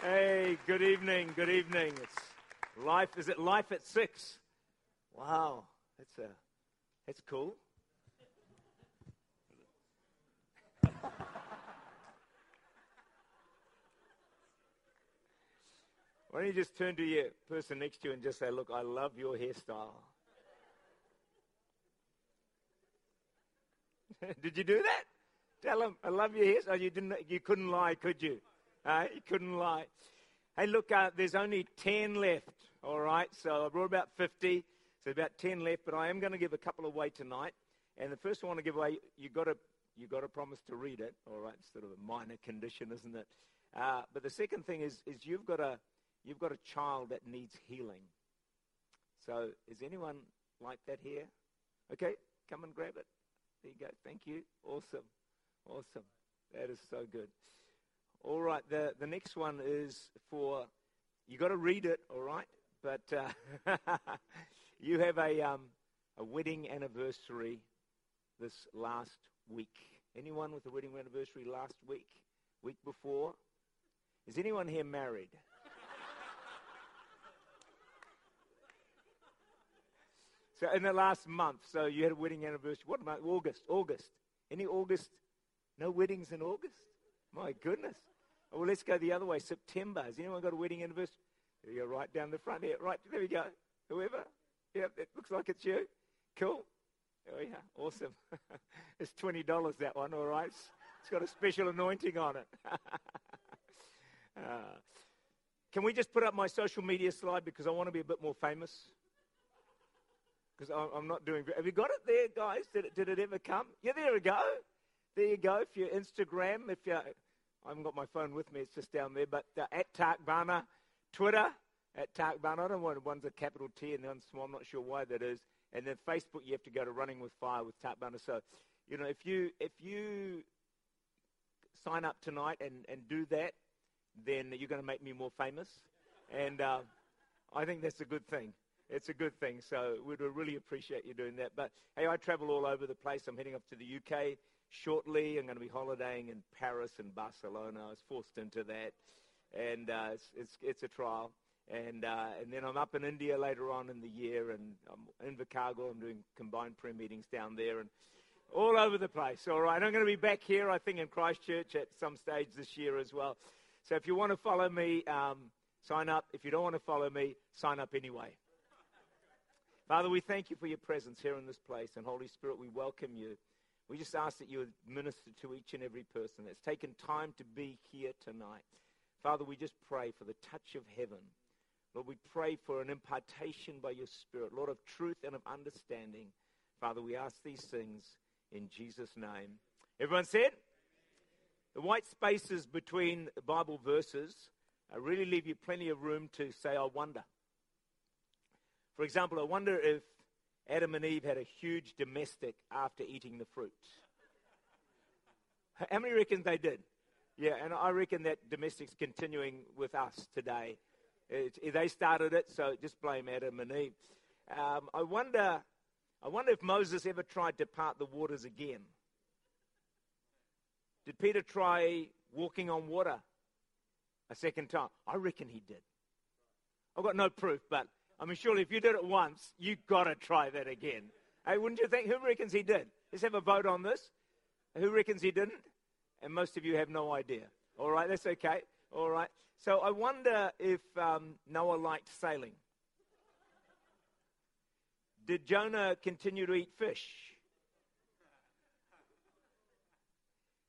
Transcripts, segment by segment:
Hey, good evening. Good evening. It's life. Is it life at six? Wow, that's a that's cool. Why don't you just turn to your person next to you and just say, "Look, I love your hairstyle." Did you do that? Tell them, "I love your hairstyle." You didn't. You couldn't lie, could you? Uh, you couldn't lie. Hey, look, uh, there's only 10 left, all right? So I brought about 50, so about 10 left, but I am going to give a couple away tonight. And the first one I want to give away, you got to you got to promise to read it, all right? It's sort of a minor condition, isn't it? Uh, but the second thing is, is you've got a you've got a child that needs healing. So is anyone like that here? Okay, come and grab it. There you go. Thank you. Awesome, awesome. That is so good. All right, the, the next one is for, you got to read it, all right? But uh, you have a, um, a wedding anniversary this last week. Anyone with a wedding anniversary last week? Week before? Is anyone here married? so in the last month, so you had a wedding anniversary. What month? August. August. Any August? No weddings in August? My goodness. Well, let's go the other way. September. Has anyone got a wedding anniversary? There you go, right down the front here. Right, there we go. Whoever. Yep, it looks like it's you. Cool. Oh, yeah, awesome. it's $20, that one, all right? It's, it's got a special anointing on it. uh, can we just put up my social media slide because I want to be a bit more famous? Because I'm not doing. Have you got it there, guys? Did it, did it ever come? Yeah, there we go. There you go. If you're Instagram, if you're I haven't got my phone with me, it's just down there. But uh, at Tak Bhana, Twitter, at Tak Bhana. I don't want one's a capital T and the one's small. I'm not sure why that is. And then Facebook, you have to go to Running with Fire with Tak Bhana. So, you know, if you if you sign up tonight and, and do that, then you're going to make me more famous. And uh, I think that's a good thing. It's a good thing. So we'd really appreciate you doing that. But hey, I travel all over the place. I'm heading up to the UK shortly. I'm going to be holidaying in Paris and Barcelona. I was forced into that, and uh, it's, it's, it's a trial. And uh, and then I'm up in India later on in the year, and I'm in Vicargo. I'm doing combined prayer meetings down there, and all over the place. All right, I'm going to be back here, I think, in Christchurch at some stage this year as well. So if you want to follow me, um, sign up. If you don't want to follow me, sign up anyway. Father, we thank you for your presence here in this place, and Holy Spirit, we welcome you. We just ask that you would minister to each and every person that's taken time to be here tonight. Father, we just pray for the touch of heaven. Lord, we pray for an impartation by your Spirit, Lord, of truth and of understanding. Father, we ask these things in Jesus' name. Everyone said? The white spaces between Bible verses uh, really leave you plenty of room to say, I wonder. For example, I wonder if Adam and Eve had a huge domestic after eating the fruit. How many reckon they did? Yeah, and I reckon that domestic's continuing with us today. It's, they started it, so just blame Adam and Eve. Um, I wonder, I wonder if Moses ever tried to part the waters again. Did Peter try walking on water a second time? I reckon he did. I've got no proof, but I mean, surely if you did it once, you've got to try that again. Hey, wouldn't you think? Who reckons he did? Let's have a vote on this. Who reckons he didn't? And most of you have no idea. All right, that's okay. All right. So I wonder if um, Noah liked sailing. Did Jonah continue to eat fish?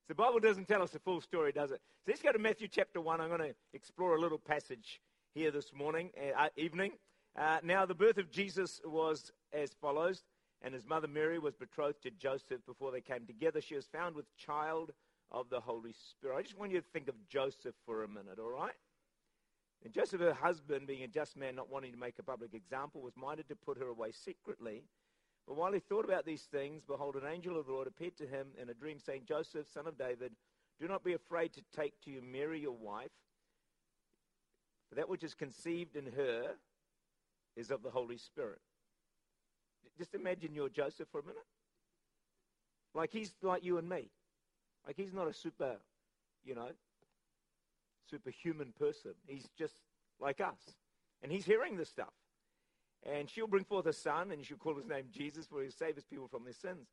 The Bible doesn't tell us the full story, does it? So let's go to Matthew chapter 1. I'm going to explore a little passage here this morning, uh, evening. Uh, now, the birth of Jesus was as follows, and his mother Mary was betrothed to Joseph before they came together. She was found with child of the Holy Spirit. I just want you to think of Joseph for a minute, all right? And Joseph, her husband, being a just man, not wanting to make a public example, was minded to put her away secretly. But while he thought about these things, behold, an angel of the Lord appeared to him in a dream, saying, Joseph, son of David, do not be afraid to take to you Mary, your wife, for that which is conceived in her is of the Holy Spirit. Just imagine you're Joseph for a minute. Like he's like you and me. Like he's not a super, you know, superhuman person. He's just like us. And he's hearing this stuff. And she'll bring forth a son, and she'll call his name Jesus, for he'll save his people from their sins.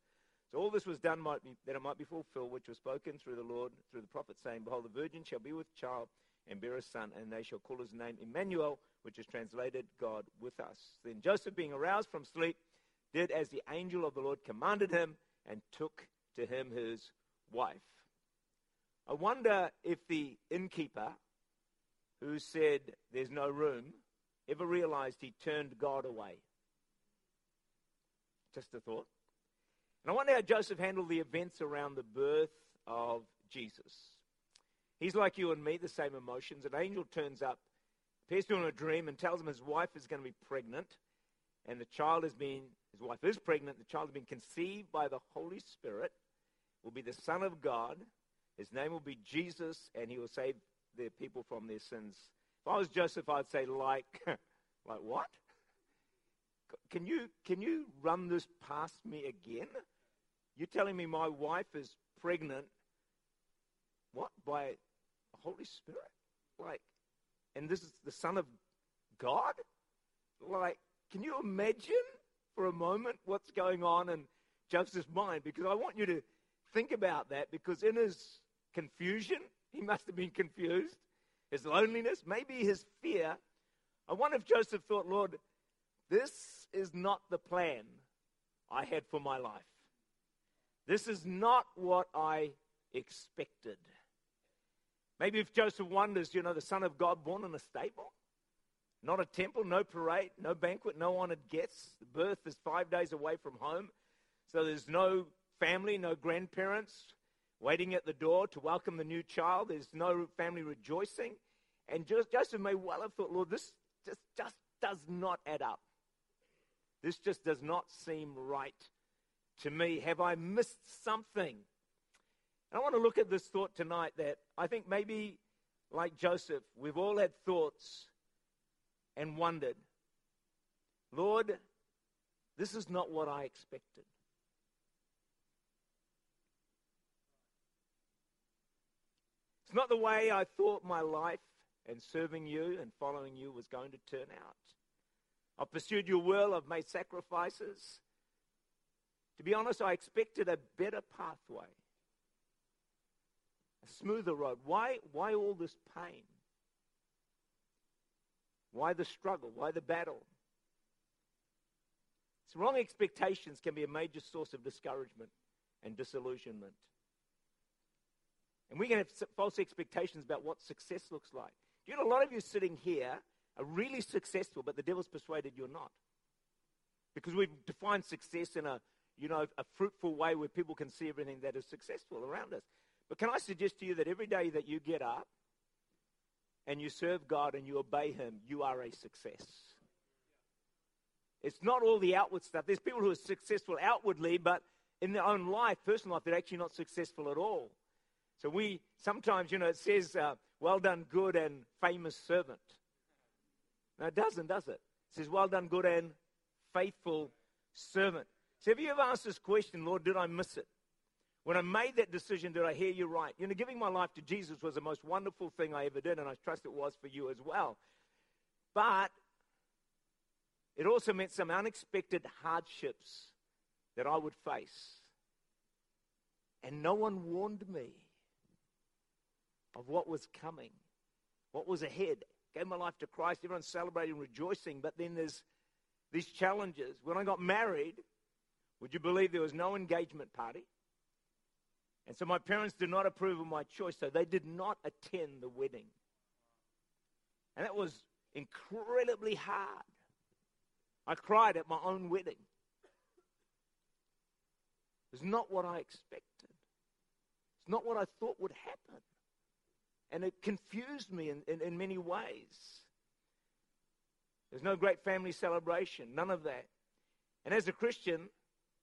So all this was done might be, that it might be fulfilled, which was spoken through the Lord, through the prophet, saying, Behold, the virgin shall be with child and bear a son, and they shall call his name Emmanuel, which is translated God with us. Then Joseph, being aroused from sleep, did as the angel of the Lord commanded him, and took to him his wife. I wonder if the innkeeper who said there's no room ever realized he turned God away. Just a thought. And I wonder how Joseph handled the events around the birth of Jesus. He's like you and me, the same emotions. An angel turns up, appears to him in a dream, and tells him his wife is going to be pregnant. And the child has been, his wife is pregnant, the child has been conceived by the Holy Spirit, will be the Son of God. His name will be Jesus, and he will save their people from their sins. If I was Joseph, I'd say, like, like what? Can you, can you run this past me again? You're telling me my wife is pregnant, what? By Holy Spirit? Like, and this is the Son of God? Like, can you imagine for a moment what's going on in Joseph's mind? Because I want you to think about that because in his confusion, he must have been confused. His loneliness, maybe his fear. I wonder if Joseph thought, Lord, this is not the plan I had for my life. This is not what I expected. Maybe if Joseph wonders, you know, the Son of God born in a stable, not a temple, no parade, no banquet, no honored guests. The birth is five days away from home, so there's no family, no grandparents waiting at the door to welcome the new child. There's no family rejoicing. And Joseph may well have thought, Lord, this just, just does not add up. This just does not seem right to me. Have I missed something? And I want to look at this thought tonight that I think maybe, like Joseph, we've all had thoughts and wondered, Lord, this is not what I expected. It's not the way I thought my life and serving you and following you was going to turn out. I've pursued your will, I've made sacrifices. To be honest, I expected a better pathway smoother road. Why, why all this pain? Why the struggle? Why the battle? So wrong expectations can be a major source of discouragement and disillusionment. And we can have false expectations about what success looks like. You know a lot of you sitting here are really successful, but the devil's persuaded you're not? Because we've defined success in a, you know, a fruitful way where people can see everything that is successful around us. But can I suggest to you that every day that you get up and you serve God and you obey Him, you are a success. It's not all the outward stuff. There's people who are successful outwardly, but in their own life, personal life, they're actually not successful at all. So we sometimes, you know, it says, uh, well done, good and famous servant. No, it doesn't, does it? It says, well done, good and faithful servant. So have you ever asked this question, Lord, did I miss it? When I made that decision, did I hear you right? You know, giving my life to Jesus was the most wonderful thing I ever did, and I trust it was for you as well. But it also meant some unexpected hardships that I would face. And no one warned me of what was coming, what was ahead. Gave my life to Christ, everyone's celebrating, rejoicing, but then there's these challenges. When I got married, would you believe there was no engagement party? And so my parents did not approve of my choice, so they did not attend the wedding. And that was incredibly hard. I cried at my own wedding. It's not what I expected. It's not what I thought would happen. And it confused me in, in, in many ways. There's no great family celebration, none of that. And as a Christian,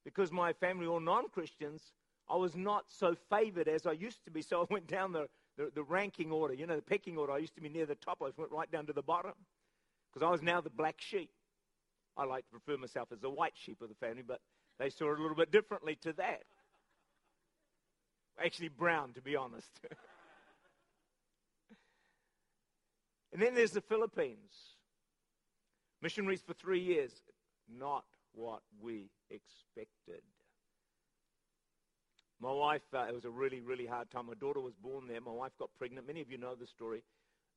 because my family are non Christians, I was not so favored as I used to be. So I went down the, the, the, ranking order, you know, the pecking order. I used to be near the top. I went right down to the bottom because I was now the black sheep. I like to refer myself as the white sheep of the family, but they saw it a little bit differently to that. Actually, brown, to be honest. And then there's the Philippines. Missionaries for three years. Not what we expected. My wife, uh, it was a really, really hard time. My daughter was born there. My wife got pregnant. Many of you know the story.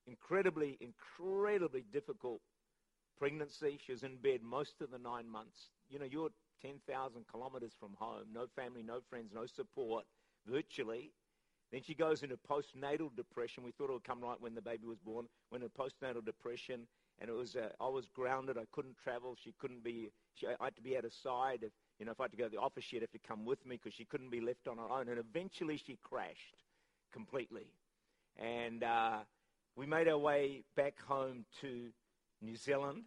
Incredibly, incredibly difficult pregnancy. She was in bed most of the nine months. You know, you're 10,000 kilometers from home, no family, no friends, no support, virtually. Then she goes into postnatal depression. We thought it would come right when the baby was born. Went into postnatal depression, and it was uh, I was grounded. I couldn't travel. She couldn't be. She, I had to be at her side. If you know, if I had to go to the office, she'd have to come with me because she couldn't be left on her own. And eventually, she crashed completely. And uh, we made our way back home to New Zealand,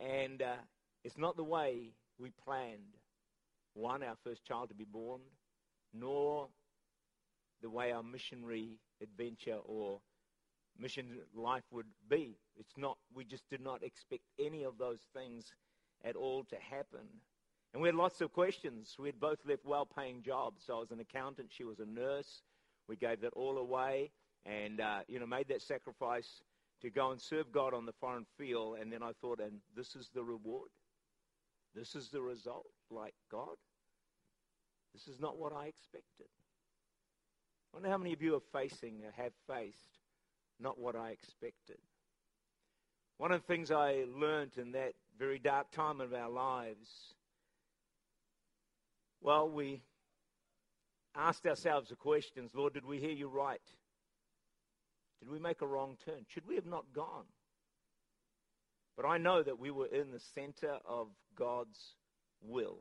and uh, it's not the way we planned. One, our first child to be born, nor the way our missionary adventure or mission life would be. It's not, we just did not expect any of those things at all to happen. And we had lots of questions. We had both left well paying jobs. So I was an accountant, she was a nurse. We gave that all away and, uh, you know, made that sacrifice to go and serve God on the foreign field. And then I thought, and this is the reward. This is the result. Like, God, this is not what I expected. I wonder how many of you are facing or have faced not what I expected. One of the things I learned in that very dark time of our lives, well, we asked ourselves the questions Lord, did we hear you right? Did we make a wrong turn? Should we have not gone? But I know that we were in the center of God's will.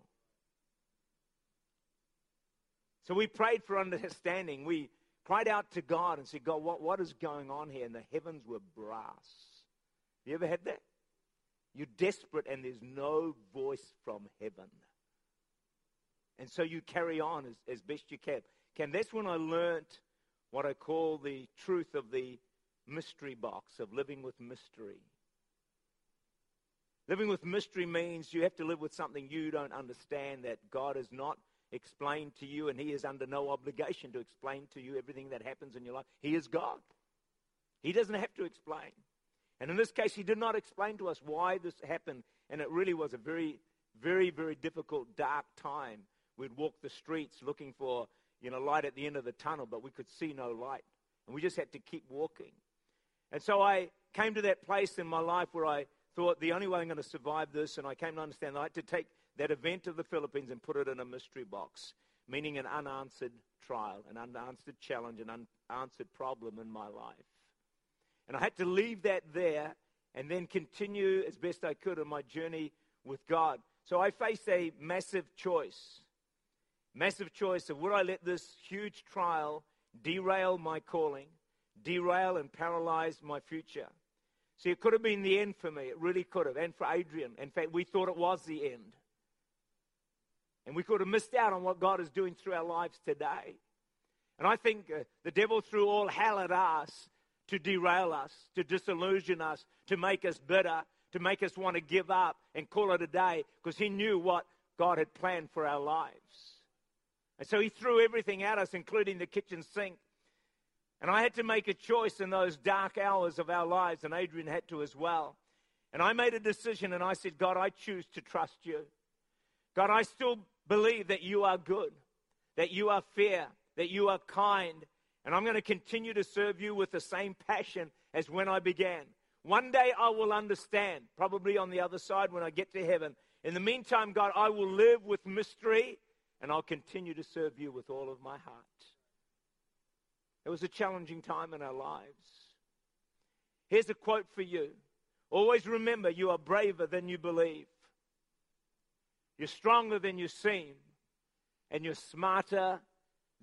So we prayed for understanding. We cried out to God and said, God, what, what is going on here? And the heavens were brass. You ever had that? You're desperate and there's no voice from heaven. And so you carry on as, as best you can. Can that's when I learned what I call the truth of the mystery box, of living with mystery. Living with mystery means you have to live with something you don't understand that God is not explain to you, and He is under no obligation to explain to you everything that happens in your life. He is God. He doesn't have to explain. And in this case, He did not explain to us why this happened, and it really was a very, very, very difficult, dark time. We'd walk the streets looking for, you know, light at the end of the tunnel, but we could see no light. And we just had to keep walking. And so I came to that place in my life where I thought the only way I'm going to survive this, and I came to understand that I had to take that event of the Philippines and put it in a mystery box, meaning an unanswered trial, an unanswered challenge, an unanswered problem in my life. And I had to leave that there and then continue as best I could on my journey with God. So I faced a massive choice. Massive choice of would I let this huge trial derail my calling, derail and paralyze my future? See, it could have been the end for me. It really could have. And for Adrian. In fact, we thought it was the end. And we could have missed out on what God is doing through our lives today. And I think uh, the devil threw all hell at us to derail us, to disillusion us, to make us bitter, to make us want to give up and call it a day because he knew what God had planned for our lives. And so he threw everything at us, including the kitchen sink. And I had to make a choice in those dark hours of our lives, and Adrian had to as well. And I made a decision and I said, God, I choose to trust you. God, I still believe that you are good, that you are fair, that you are kind, and I'm going to continue to serve you with the same passion as when I began. One day I will understand, probably on the other side when I get to heaven. In the meantime, God, I will live with mystery and I'll continue to serve you with all of my heart. It was a challenging time in our lives. Here's a quote for you Always remember you are braver than you believe. You're stronger than you seem, and you're smarter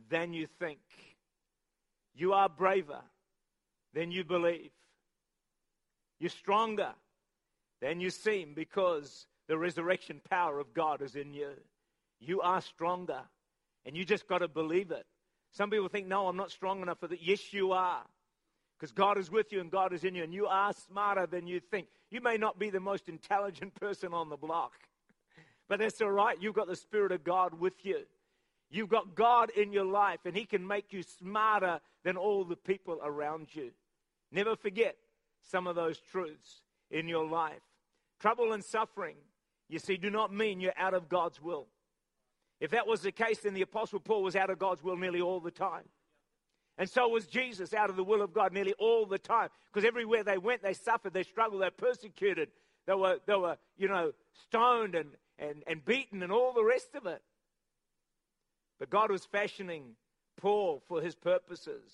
than you think. You are braver than you believe. You're stronger than you seem because the resurrection power of God is in you. You are stronger, and you just got to believe it. Some people think, no, I'm not strong enough for that. Yes, you are. Because God is with you and God is in you, and you are smarter than you think. You may not be the most intelligent person on the block, but that's all right. You've got the Spirit of God with you. You've got God in your life, and He can make you smarter than all the people around you. Never forget, some of those truths in your life. Trouble and suffering, you see, do not mean you're out of God's will. If that was the case, then the Apostle Paul was out of God's will nearly all the time. And so was Jesus out of the will of God nearly all the time. Because everywhere they went, they suffered, they struggled, they were persecuted, they were, they were you know, stoned and, and, and beaten and all the rest of it. But God was fashioning Paul for his purposes.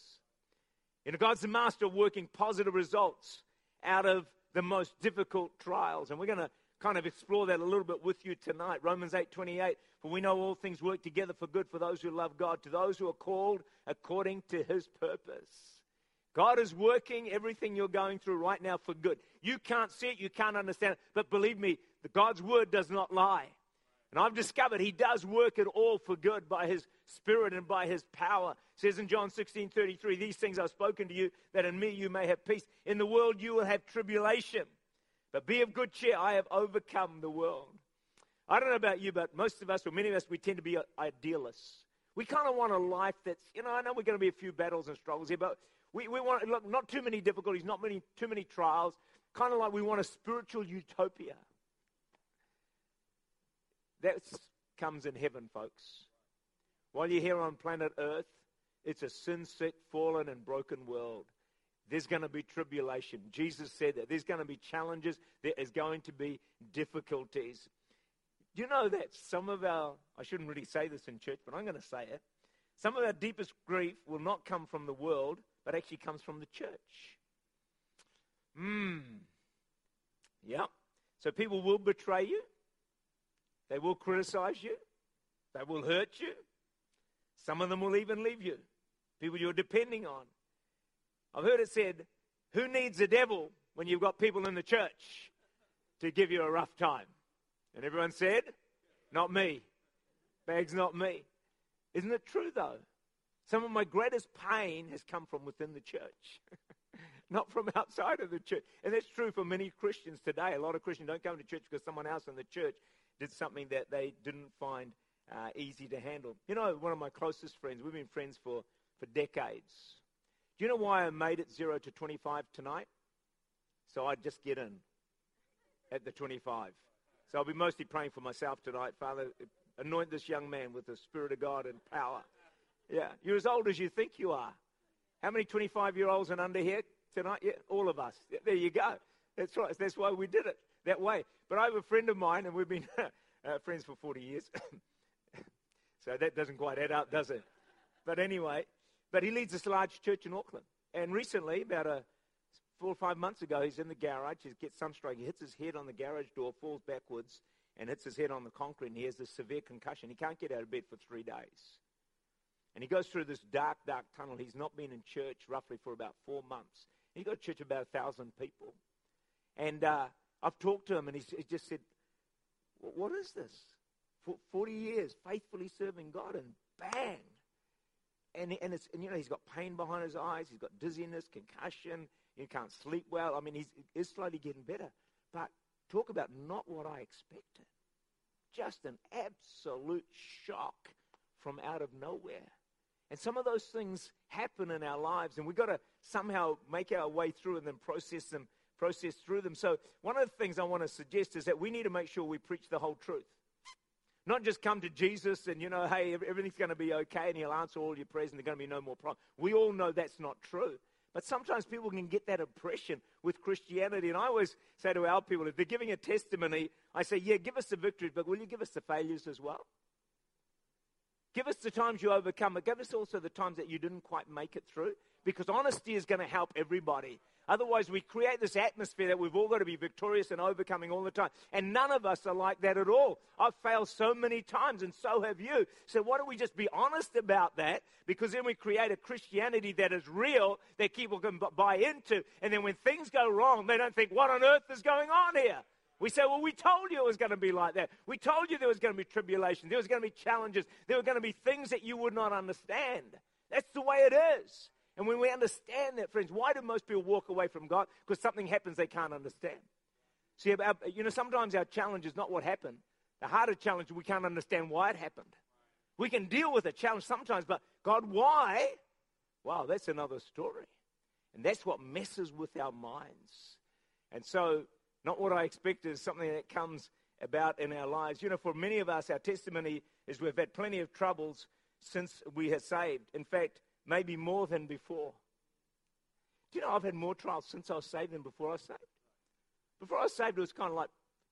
You know, God's the master of working positive results out of the most difficult trials. And we're going to kind of explore that a little bit with you tonight. Romans 8 28. For we know all things work together for good for those who love God, to those who are called according to his purpose. God is working everything you're going through right now for good. You can't see it, you can't understand it, but believe me, God's word does not lie. And I've discovered he does work it all for good by his spirit and by his power. It says in John 16 33, These things I've spoken to you, that in me you may have peace. In the world you will have tribulation. But be of good cheer, I have overcome the world. I don't know about you, but most of us, or many of us, we tend to be idealists. We kind of want a life that's, you know, I know we're going to be a few battles and struggles here, but we, we want, look, not too many difficulties, not many, too many trials, kind of like we want a spiritual utopia. That comes in heaven, folks. While you're here on planet Earth, it's a sin sick, fallen, and broken world. There's going to be tribulation. Jesus said that. There's going to be challenges. There is going to be difficulties. Do you know that some of our, I shouldn't really say this in church, but I'm going to say it. Some of our deepest grief will not come from the world, but actually comes from the church. Hmm. Yep. So people will betray you. They will criticize you. They will hurt you. Some of them will even leave you. People you're depending on. I've heard it said, who needs a devil when you've got people in the church to give you a rough time? And everyone said, not me. Bag's not me. Isn't it true, though? Some of my greatest pain has come from within the church, not from outside of the church. And that's true for many Christians today. A lot of Christians don't come to church because someone else in the church did something that they didn't find uh, easy to handle. You know, one of my closest friends, we've been friends for, for decades. Do you know why I made it 0 to 25 tonight? So I'd just get in at the 25. So I'll be mostly praying for myself tonight. Father, anoint this young man with the Spirit of God and power. Yeah, you're as old as you think you are. How many 25 year olds and under here tonight? Yeah, all of us. There you go. That's right. That's why we did it that way. But I have a friend of mine, and we've been uh, friends for 40 years. so that doesn't quite add up, does it? But anyway, but he leads this large church in Auckland. And recently, about a four or five months ago, he's in the garage. He gets sunstroke. He hits his head on the garage door, falls backwards, and hits his head on the concrete. And he has this severe concussion. He can't get out of bed for three days. And he goes through this dark, dark tunnel. He's not been in church roughly for about four months. He got a church about a thousand people. And uh, I've talked to him, and he's, he just said, What is this? For 40 years, faithfully serving God, and bang. And, and, it's, and, you know, he's got pain behind his eyes, he's got dizziness, concussion, he can't sleep well. I mean, he's, he's slowly getting better. But talk about not what I expected. Just an absolute shock from out of nowhere. And some of those things happen in our lives, and we've got to somehow make our way through and then process them process through them. So, one of the things I want to suggest is that we need to make sure we preach the whole truth. Not just come to Jesus and, you know, hey, everything's going to be okay and he'll answer all your prayers and there's going to be no more problems. We all know that's not true. But sometimes people can get that impression with Christianity. And I always say to our people, if they're giving a testimony, I say, yeah, give us the victories, but will you give us the failures as well? Give us the times you overcome, but give us also the times that you didn't quite make it through. Because honesty is going to help everybody. Otherwise, we create this atmosphere that we've all got to be victorious and overcoming all the time. And none of us are like that at all. I've failed so many times, and so have you. So, why don't we just be honest about that? Because then we create a Christianity that is real, that people can buy into. And then when things go wrong, they don't think, what on earth is going on here? We say, well, we told you it was going to be like that. We told you there was going to be tribulation. There was going to be challenges. There were going to be things that you would not understand. That's the way it is. And when we understand that, friends, why do most people walk away from God? Because something happens they can't understand. See, you know, sometimes our challenge is not what happened. The harder challenge, we can't understand why it happened. We can deal with a challenge sometimes, but God, why? Wow, that's another story. And that's what messes with our minds. And so, not what I expect is something that comes about in our lives. You know, for many of us, our testimony is we've had plenty of troubles since we have saved. In fact, maybe more than before. Do you know I've had more trials since I was saved than before I was saved? Before I was saved, it was kind of like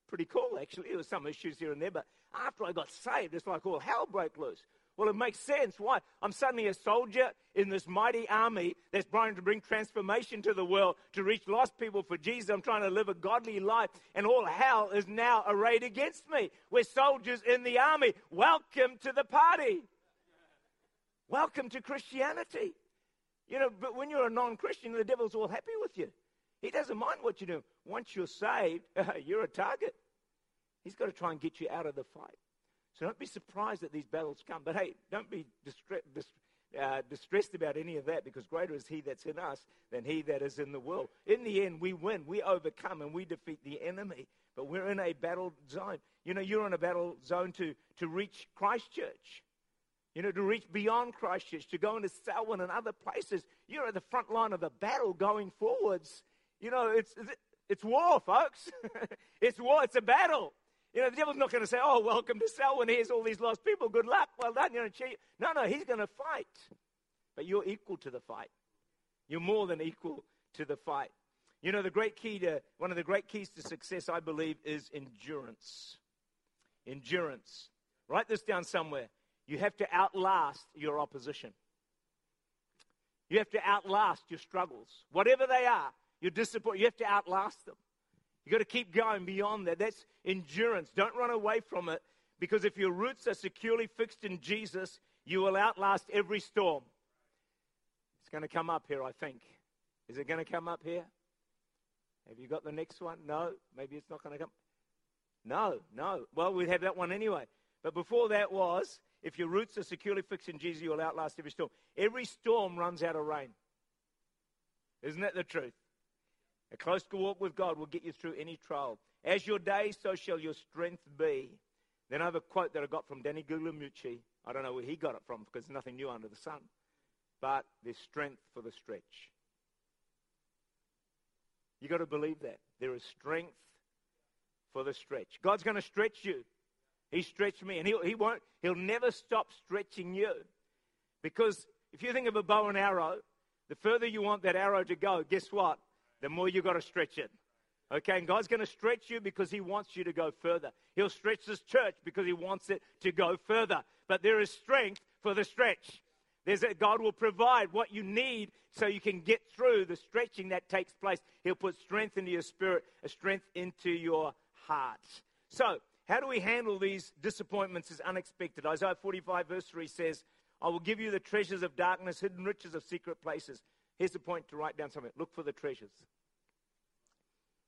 pretty cool, actually. There was some issues here and there, but after I got saved, it's like all hell broke loose. Well, it makes sense. Why? I'm suddenly a soldier in this mighty army that's trying to bring transformation to the world, to reach lost people for Jesus. I'm trying to live a godly life, and all hell is now arrayed against me. We're soldiers in the army. Welcome to the party. Welcome to Christianity. You know, but when you're a non Christian, the devil's all happy with you. He doesn't mind what you do. Once you're saved, you're a target. He's got to try and get you out of the fight. So don't be surprised that these battles come. But hey, don't be distre- dis- uh, distressed about any of that because greater is He that's in us than He that is in the world. In the end, we win, we overcome, and we defeat the enemy. But we're in a battle zone. You know, you're in a battle zone to, to reach Christchurch. You know, to reach beyond Christchurch, to go into Selwyn and other places. You're at the front line of the battle going forwards. You know, it's, it's war, folks. it's war. It's a battle. You know, the devil's not going to say, oh, welcome to Selwyn. Here's all these lost people. Good luck. Well done. You know, cheat. no, no, he's going to fight. But you're equal to the fight. You're more than equal to the fight. You know, the great key to, one of the great keys to success, I believe, is endurance. Endurance. Write this down somewhere. You have to outlast your opposition. You have to outlast your struggles. Whatever they are, you're disappointed. You have to outlast them. You've got to keep going beyond that. That's endurance. Don't run away from it because if your roots are securely fixed in Jesus, you will outlast every storm. It's going to come up here, I think. Is it going to come up here? Have you got the next one? No. Maybe it's not going to come. No, no. Well, we'd have that one anyway. But before that was, if your roots are securely fixed in Jesus, you will outlast every storm. Every storm runs out of rain. Isn't that the truth? A close walk with God will get you through any trial. As your day, so shall your strength be. Then I have a quote that I got from Danny Guglielmucci. I don't know where he got it from because there's nothing new under the sun. But there's strength for the stretch. You've got to believe that. There is strength for the stretch. God's going to stretch you. He stretched me, and he'll, he won't, he'll never stop stretching you. Because if you think of a bow and arrow, the further you want that arrow to go, guess what? the more you've got to stretch it. Okay, and God's going to stretch you because He wants you to go further. He'll stretch this church because He wants it to go further. But there is strength for the stretch. There's a, God will provide what you need so you can get through the stretching that takes place. He'll put strength into your spirit, a strength into your heart. So, how do we handle these disappointments as unexpected? Isaiah 45, verse 3 says, I will give you the treasures of darkness, hidden riches of secret places. Here's the point to write down something look for the treasures.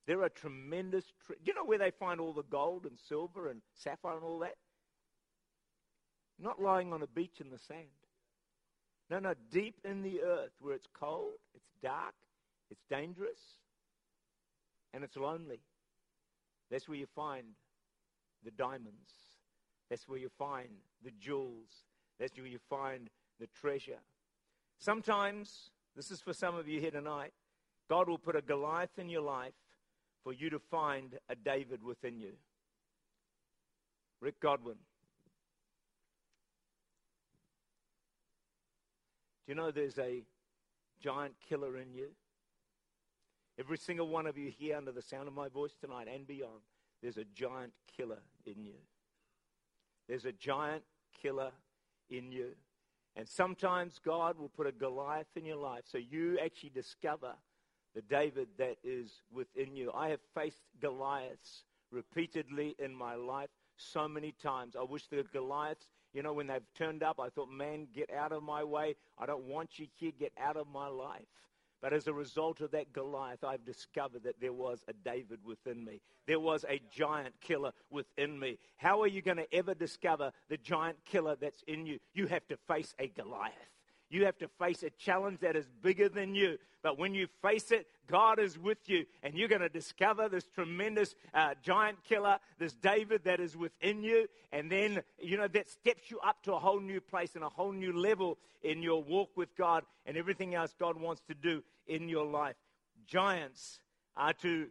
There are tremendous. Tre- Do you know where they find all the gold and silver and sapphire and all that? Not lying on a beach in the sand. No, no, deep in the earth where it's cold, it's dark, it's dangerous, and it's lonely. That's where you find the diamonds. That's where you find the jewels. That's where you find the treasure. Sometimes this is for some of you here tonight. God will put a Goliath in your life for you to find a David within you. Rick Godwin. Do you know there's a giant killer in you? Every single one of you here under the sound of my voice tonight and beyond, there's a giant killer in you. There's a giant killer in you. And sometimes God will put a Goliath in your life so you actually discover the David that is within you. I have faced Goliaths repeatedly in my life so many times. I wish the Goliaths, you know, when they've turned up, I thought, man, get out of my way. I don't want you here. Get out of my life. But as a result of that Goliath, I've discovered that there was a David within me. There was a giant killer within me. How are you going to ever discover the giant killer that's in you? You have to face a Goliath. You have to face a challenge that is bigger than you. But when you face it, God is with you, and you're going to discover this tremendous uh, giant killer, this David that is within you. And then, you know, that steps you up to a whole new place and a whole new level in your walk with God and everything else God wants to do in your life. Giants are to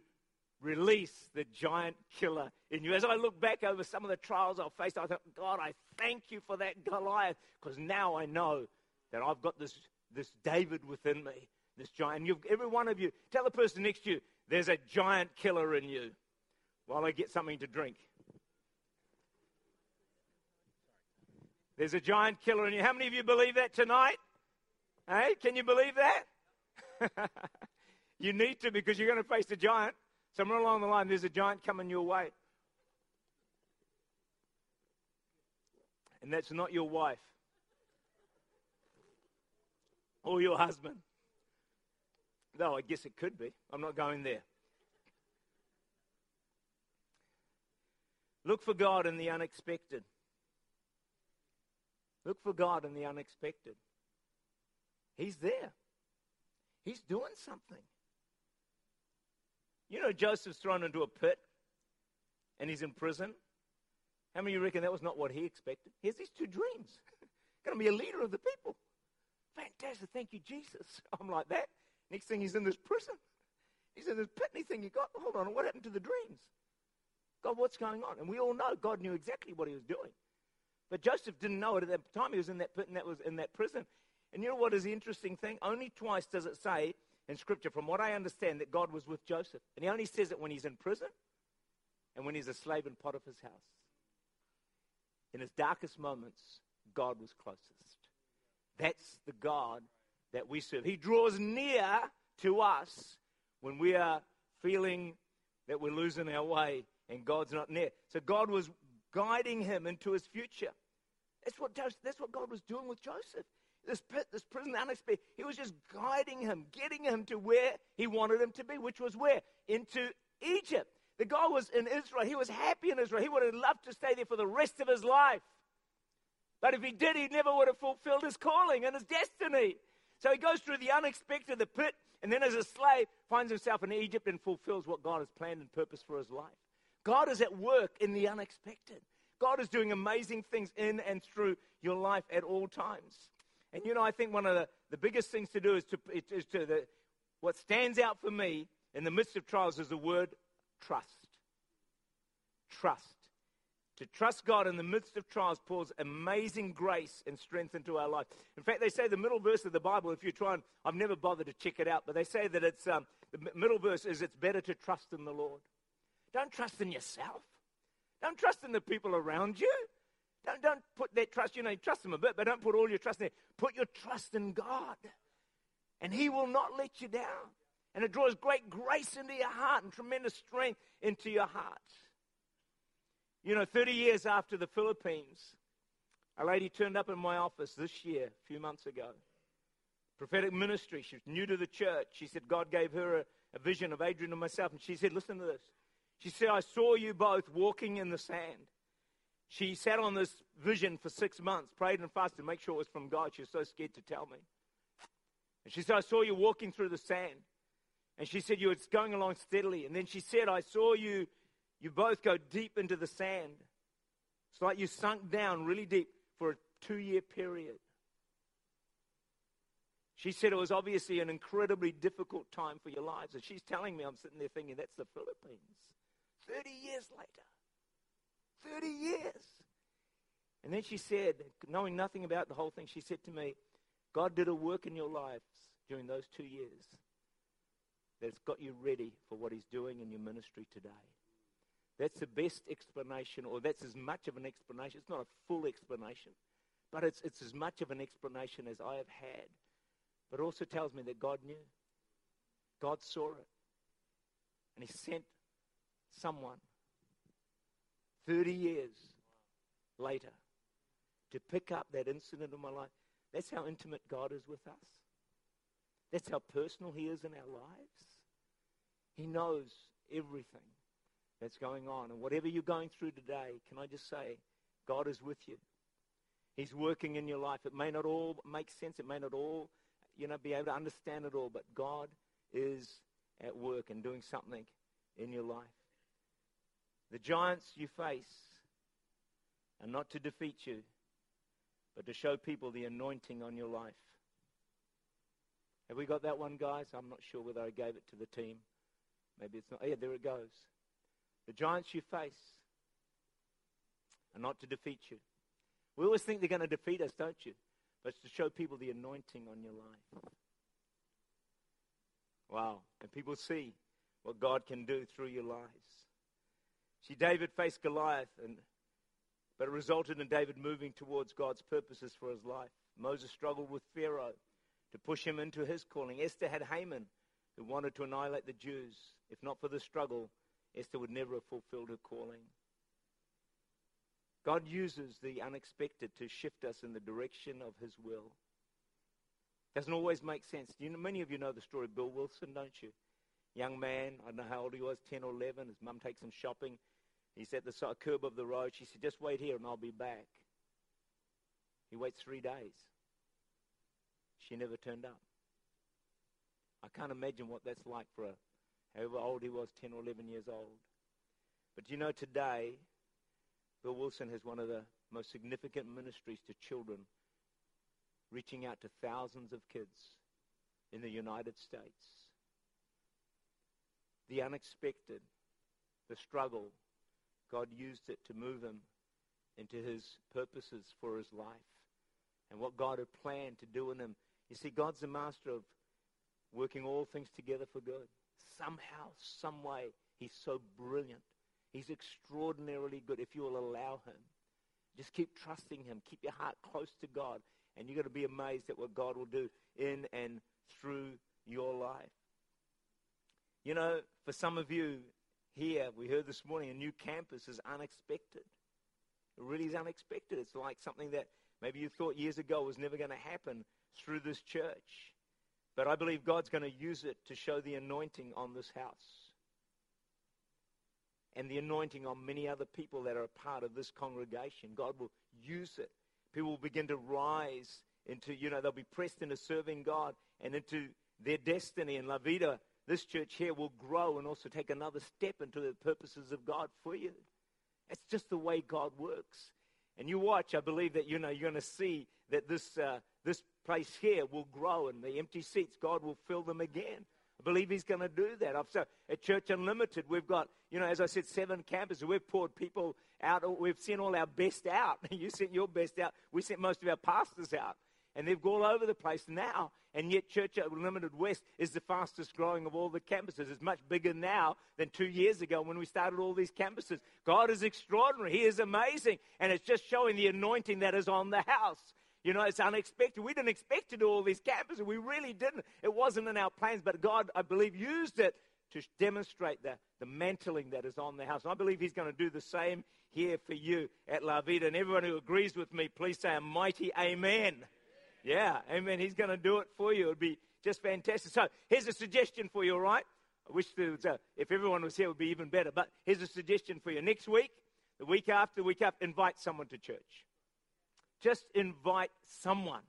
release the giant killer in you. As I look back over some of the trials I've faced, I thought, God, I thank you for that Goliath, because now I know that I've got this, this David within me, this giant. And every one of you, tell the person next to you, there's a giant killer in you while I get something to drink. There's a giant killer in you. How many of you believe that tonight? Hey, can you believe that? you need to because you're going to face a giant. Somewhere along the line, there's a giant coming your way. And that's not your wife or your husband. Though I guess it could be. I'm not going there. Look for God in the unexpected. Look for God in the unexpected. He's there. He's doing something. You know, Joseph's thrown into a pit and he's in prison. How many of you reckon that was not what he expected? He has these two dreams. Going to be a leader of the people. Fantastic. Thank you, Jesus. I'm like that. Next thing he's in this prison. He's in this pit he's thinking, God, hold on, what happened to the dreams? God, what's going on? And we all know God knew exactly what he was doing. But Joseph didn't know it at that time. He was in that pit and that was in that prison. And you know what is the interesting thing? Only twice does it say in Scripture, from what I understand, that God was with Joseph. And he only says it when he's in prison and when he's a slave in Potiphar's house. In his darkest moments, God was closest. That's the God that we serve. He draws near to us when we are feeling that we're losing our way and God's not near. So God was guiding him into his future. That's what, Joseph, that's what God was doing with Joseph this pit, this prison, unexpected. He was just guiding him, getting him to where he wanted him to be, which was where? Into Egypt. The guy was in Israel. He was happy in Israel. He would have loved to stay there for the rest of his life. But if he did, he never would have fulfilled his calling and his destiny. So he goes through the unexpected, the pit, and then as a slave, finds himself in Egypt and fulfills what God has planned and purpose for his life. God is at work in the unexpected. God is doing amazing things in and through your life at all times. And you know, I think one of the, the biggest things to do is to, is to the, what stands out for me in the midst of trials is the word trust. Trust. To trust God in the midst of trials pours amazing grace and strength into our life. In fact, they say the middle verse of the Bible, if you try and, I've never bothered to check it out, but they say that it's, um, the middle verse is it's better to trust in the Lord. Don't trust in yourself. Don't trust in the people around you. Don't, don't put that trust, you know, trust them a bit, but don't put all your trust in there. Put your trust in God, and He will not let you down. And it draws great grace into your heart and tremendous strength into your heart. You know, 30 years after the Philippines, a lady turned up in my office this year, a few months ago. Prophetic ministry. She was new to the church. She said God gave her a, a vision of Adrian and myself. And she said, Listen to this. She said, I saw you both walking in the sand. She sat on this vision for six months, prayed and fasted to make sure it was from God. She was so scared to tell me. And she said, I saw you walking through the sand. And she said, You were going along steadily. And then she said, I saw you, you both go deep into the sand. It's like you sunk down really deep for a two year period. She said it was obviously an incredibly difficult time for your lives. And she's telling me, I'm sitting there thinking, that's the Philippines. 30 years later. 30 years. And then she said, knowing nothing about the whole thing, she said to me, God did a work in your lives during those two years that's got you ready for what He's doing in your ministry today. That's the best explanation, or that's as much of an explanation. It's not a full explanation, but it's, it's as much of an explanation as I have had. But also tells me that God knew. God saw it. And He sent someone 30 years later to pick up that incident in my life. That's how intimate God is with us. That's how personal He is in our lives. He knows everything that's going on. And whatever you're going through today, can I just say, God is with you. He's working in your life. It may not all make sense. It may not all, you know, be able to understand it all, but God is at work and doing something in your life. The giants you face are not to defeat you, but to show people the anointing on your life. Have we got that one, guys? I'm not sure whether I gave it to the team. Maybe it's not. Oh, yeah, there it goes. The giants you face are not to defeat you. We always think they're going to defeat us, don't you? But it's to show people the anointing on your life. Wow. And people see what God can do through your lives. See, David faced Goliath, and, but it resulted in David moving towards God's purposes for his life. Moses struggled with Pharaoh to push him into his calling. Esther had Haman, who wanted to annihilate the Jews. If not for the struggle, Esther would never have fulfilled her calling. God uses the unexpected to shift us in the direction of his will. Doesn't always make sense. You know, many of you know the story of Bill Wilson, don't you? Young man, I don't know how old he was, 10 or 11. His mum takes him shopping. He's at the curb of the road. She said, just wait here and I'll be back. He waits three days. She never turned up. I can't imagine what that's like for a, however old he was, 10 or 11 years old. But you know, today, Bill Wilson has one of the most significant ministries to children, reaching out to thousands of kids in the United States. The unexpected, the struggle, God used it to move him into his purposes for his life and what God had planned to do in him. You see, God's the master of working all things together for good. Somehow, some way, he's so brilliant. He's extraordinarily good if you will allow him. Just keep trusting him. Keep your heart close to God. And you're going to be amazed at what God will do in and through your life. You know, for some of you, here, we heard this morning, a new campus is unexpected. It really is unexpected. It's like something that maybe you thought years ago was never going to happen through this church. But I believe God's going to use it to show the anointing on this house and the anointing on many other people that are a part of this congregation. God will use it. People will begin to rise into, you know, they'll be pressed into serving God and into their destiny. And La Vida this church here will grow and also take another step into the purposes of God for you. It's just the way God works. And you watch, I believe that you know you're going to see that this uh, this place here will grow and the empty seats, God will fill them again. I believe He's going to do that. I've, so at Church Unlimited, we've got, you know, as I said, seven campuses. We've poured people out. We've sent all our best out. You sent your best out. We sent most of our pastors out and they've gone all over the place now. And yet, Church Unlimited West is the fastest growing of all the campuses. It's much bigger now than two years ago when we started all these campuses. God is extraordinary. He is amazing. And it's just showing the anointing that is on the house. You know, it's unexpected. We didn't expect to do all these campuses. We really didn't. It wasn't in our plans, but God, I believe, used it to demonstrate the, the mantling that is on the house. And I believe He's going to do the same here for you at La Vida. And everyone who agrees with me, please say a mighty amen. Yeah, amen. He's going to do it for you. It would be just fantastic. So here's a suggestion for you, all right? I wish there was a, if everyone was here, it would be even better. But here's a suggestion for you. Next week, the week after, the week after, invite someone to church. Just invite someone.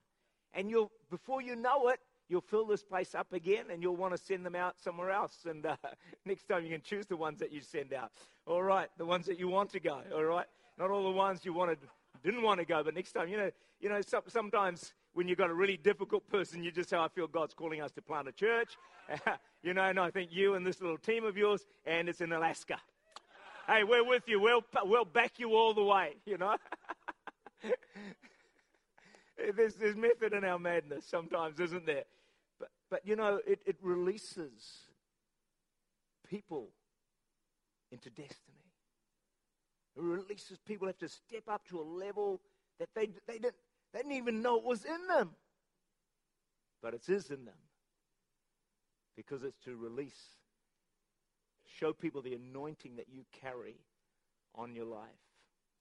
And you'll, before you know it, you'll fill this place up again and you'll want to send them out somewhere else. And uh, next time you can choose the ones that you send out. All right, the ones that you want to go. All right, not all the ones you wanted, didn't want to go, but next time, you know, you know, some, sometimes when you've got a really difficult person, you just say, I feel God's calling us to plant a church. you know, and I think you and this little team of yours, and it's in Alaska. hey, we're with you. We'll, we'll back you all the way, you know. there's, there's method in our madness sometimes, isn't there? But, but you know, it, it releases people into destiny. It releases people have to step up to a level that they, they didn't they didn't even know it was in them. But it is in them because it's to release, show people the anointing that you carry on your life.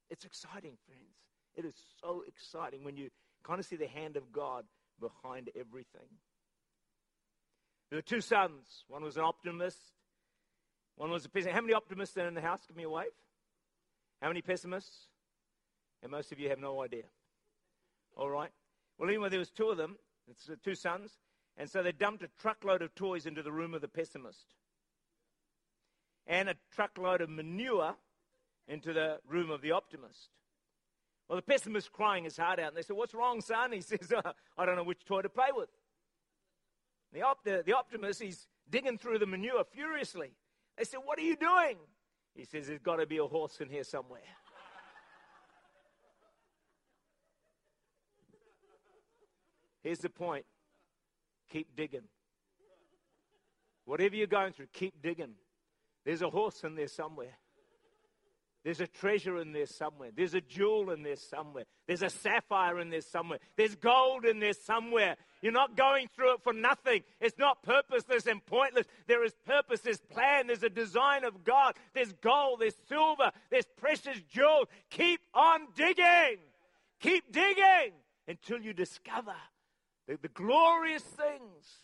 It's exciting, friends. It is so exciting when you kind of see the hand of God behind everything. There were two sons. One was an optimist. One was a pessimist. How many optimists are in the house? Give me a wave. How many pessimists? And most of you have no idea. All right. Well, anyway, there was two of them. It's two sons. And so they dumped a truckload of toys into the room of the pessimist. And a truckload of manure into the room of the optimist. Well, the pessimist crying his heart out. And they said, What's wrong, son? He says, oh, I don't know which toy to play with. The, the optimist, he's digging through the manure furiously. They said, What are you doing? He says, There's got to be a horse in here somewhere. Here's the point keep digging. Whatever you're going through, keep digging. There's a horse in there somewhere. There's a treasure in there somewhere. There's a jewel in there somewhere. There's a sapphire in there somewhere. There's gold in there somewhere. You're not going through it for nothing. It's not purposeless and pointless. There is purpose, there's plan, there's a design of God. There's gold, there's silver, there's precious jewel. Keep on digging. Keep digging until you discover the, the glorious things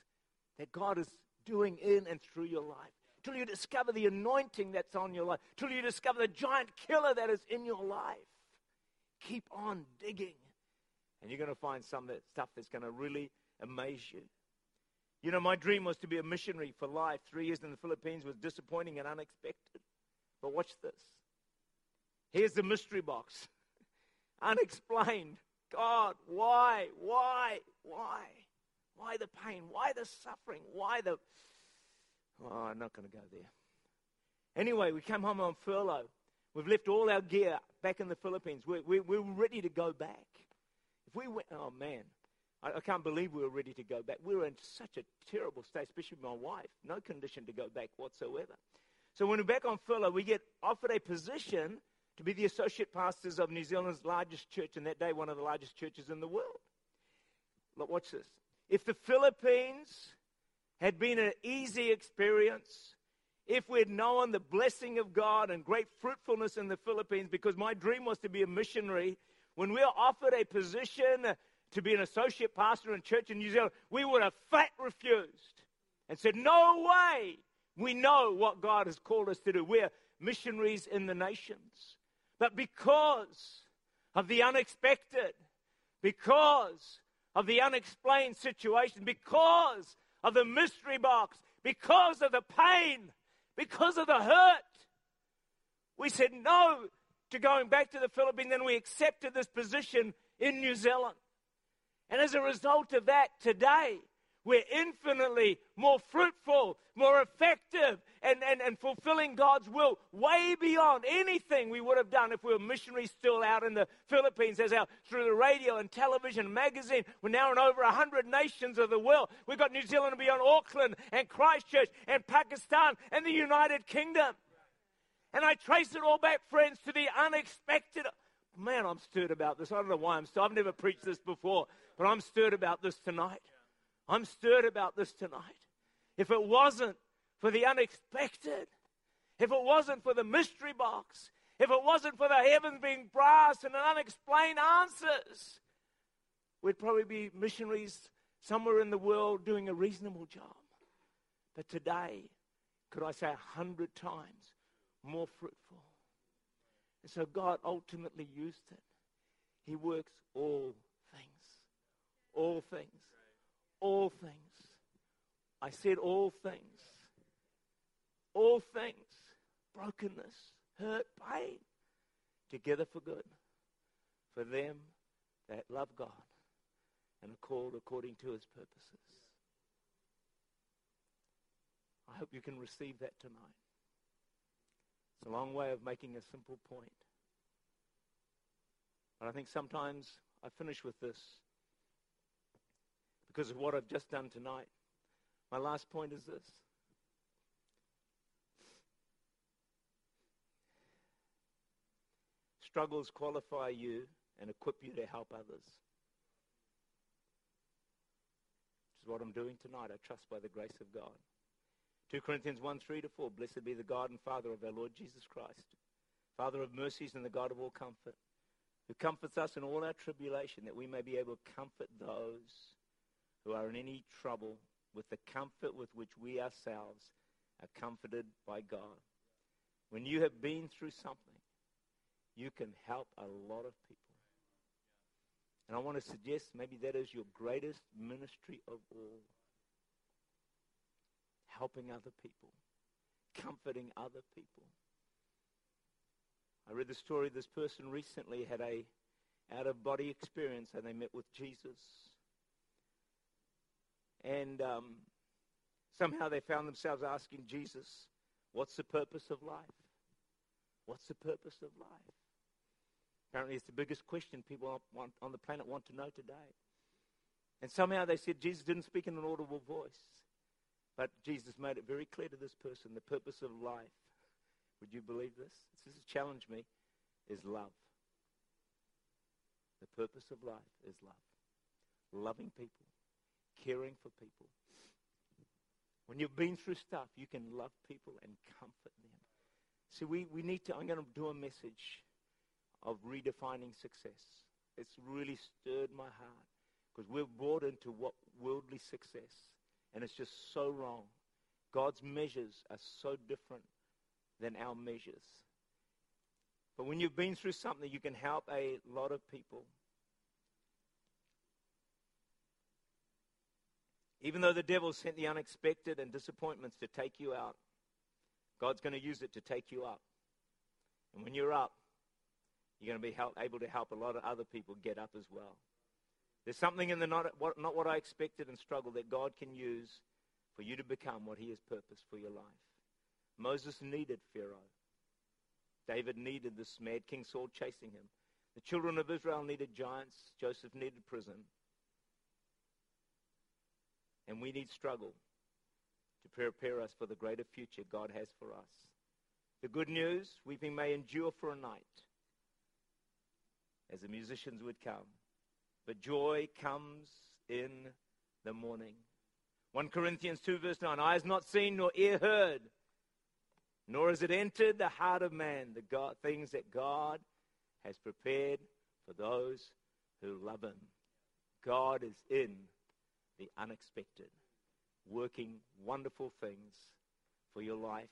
that God is doing in and through your life till you discover the anointing that's on your life, till you discover the giant killer that is in your life. Keep on digging, and you're going to find some that, stuff that's going to really amaze you. You know, my dream was to be a missionary for life. Three years in the Philippines was disappointing and unexpected. But watch this. Here's the mystery box unexplained. God, why, why, why? Why the pain? Why the suffering? Why the Oh, I'm not going to go there. Anyway, we came home on furlough. We've left all our gear back in the Philippines. We're, we're, we're ready to go back. If we went, oh man, I, I, can't believe we were ready to go back. We were in such a terrible state, especially my wife. No condition to go back whatsoever. So when we're back on furlough, we get offered a position to be the associate pastors of New Zealand's largest church, and that day, one of the largest churches in the world. Look, watch this. If the Philippines had been an easy experience, if we'd known the blessing of God and great fruitfulness in the Philippines, because my dream was to be a missionary, when we were offered a position uh, to be an associate pastor in church in New Zealand, we would have flat refused and said, No way. We know what God has called us to do. We're missionaries in the nations. But because of the unexpected, because of the unexplained situation, because of the mystery box, because of the pain, because of the hurt. We said no to going back to the Philippines, and we accepted this position in New Zealand. And as a result of that, today, we're infinitely more fruitful, more effective, and, and, and fulfilling God's will way beyond anything we would have done if we were missionaries still out in the Philippines, as our through the radio and television magazine. We're now in over 100 nations of the world. We've got New Zealand beyond Auckland and Christchurch and Pakistan and the United Kingdom. And I trace it all back, friends, to the unexpected. Man, I'm stirred about this. I don't know why I'm stirred. I've never preached this before, but I'm stirred about this tonight. I'm stirred about this tonight. If it wasn't for the unexpected, if it wasn't for the mystery box, if it wasn't for the heavens being brass and unexplained answers, we'd probably be missionaries somewhere in the world doing a reasonable job. But today, could I say a hundred times more fruitful? And so God ultimately used it. He works all things. All things all things. I said all things. All things. Brokenness, hurt, pain. Together for good. For them that love God and are called according to his purposes. I hope you can receive that tonight. It's a long way of making a simple point. But I think sometimes I finish with this because of what I've just done tonight. My last point is this. Struggles qualify you and equip you to help others. Which is what I'm doing tonight, I trust by the grace of God. 2 Corinthians 1 3 to 4. Blessed be the God and Father of our Lord Jesus Christ, Father of mercies and the God of all comfort, who comforts us in all our tribulation, that we may be able to comfort those who are in any trouble with the comfort with which we ourselves are comforted by God. When you have been through something, you can help a lot of people. And I want to suggest maybe that is your greatest ministry of all. Helping other people, comforting other people. I read the story this person recently had a out of body experience and they met with Jesus. And um, somehow they found themselves asking Jesus, What's the purpose of life? What's the purpose of life? Apparently, it's the biggest question people on the planet want to know today. And somehow they said Jesus didn't speak in an audible voice. But Jesus made it very clear to this person the purpose of life. Would you believe this? This has challenged me. Is love. The purpose of life is love. Loving people, caring for people. When you've been through stuff, you can love people and comfort them. See, we, we need to, I'm going to do a message of redefining success. It's really stirred my heart because we're brought into what worldly success, and it's just so wrong. God's measures are so different than our measures. But when you've been through something, you can help a lot of people. Even though the devil sent the unexpected and disappointments to take you out, God's going to use it to take you up. And when you're up, you're going to be help, able to help a lot of other people get up as well. There's something in the not what, not what I expected and struggle that God can use for you to become what he has purposed for your life. Moses needed Pharaoh. David needed this mad King Saul chasing him. The children of Israel needed giants. Joseph needed prison. And we need struggle to prepare us for the greater future God has for us. The good news, weeping may endure for a night, as the musicians would come. But joy comes in the morning. 1 Corinthians 2, verse 9 Eyes not seen nor ear heard, nor has it entered the heart of man the God, things that God has prepared for those who love him. God is in the unexpected, working wonderful things for your life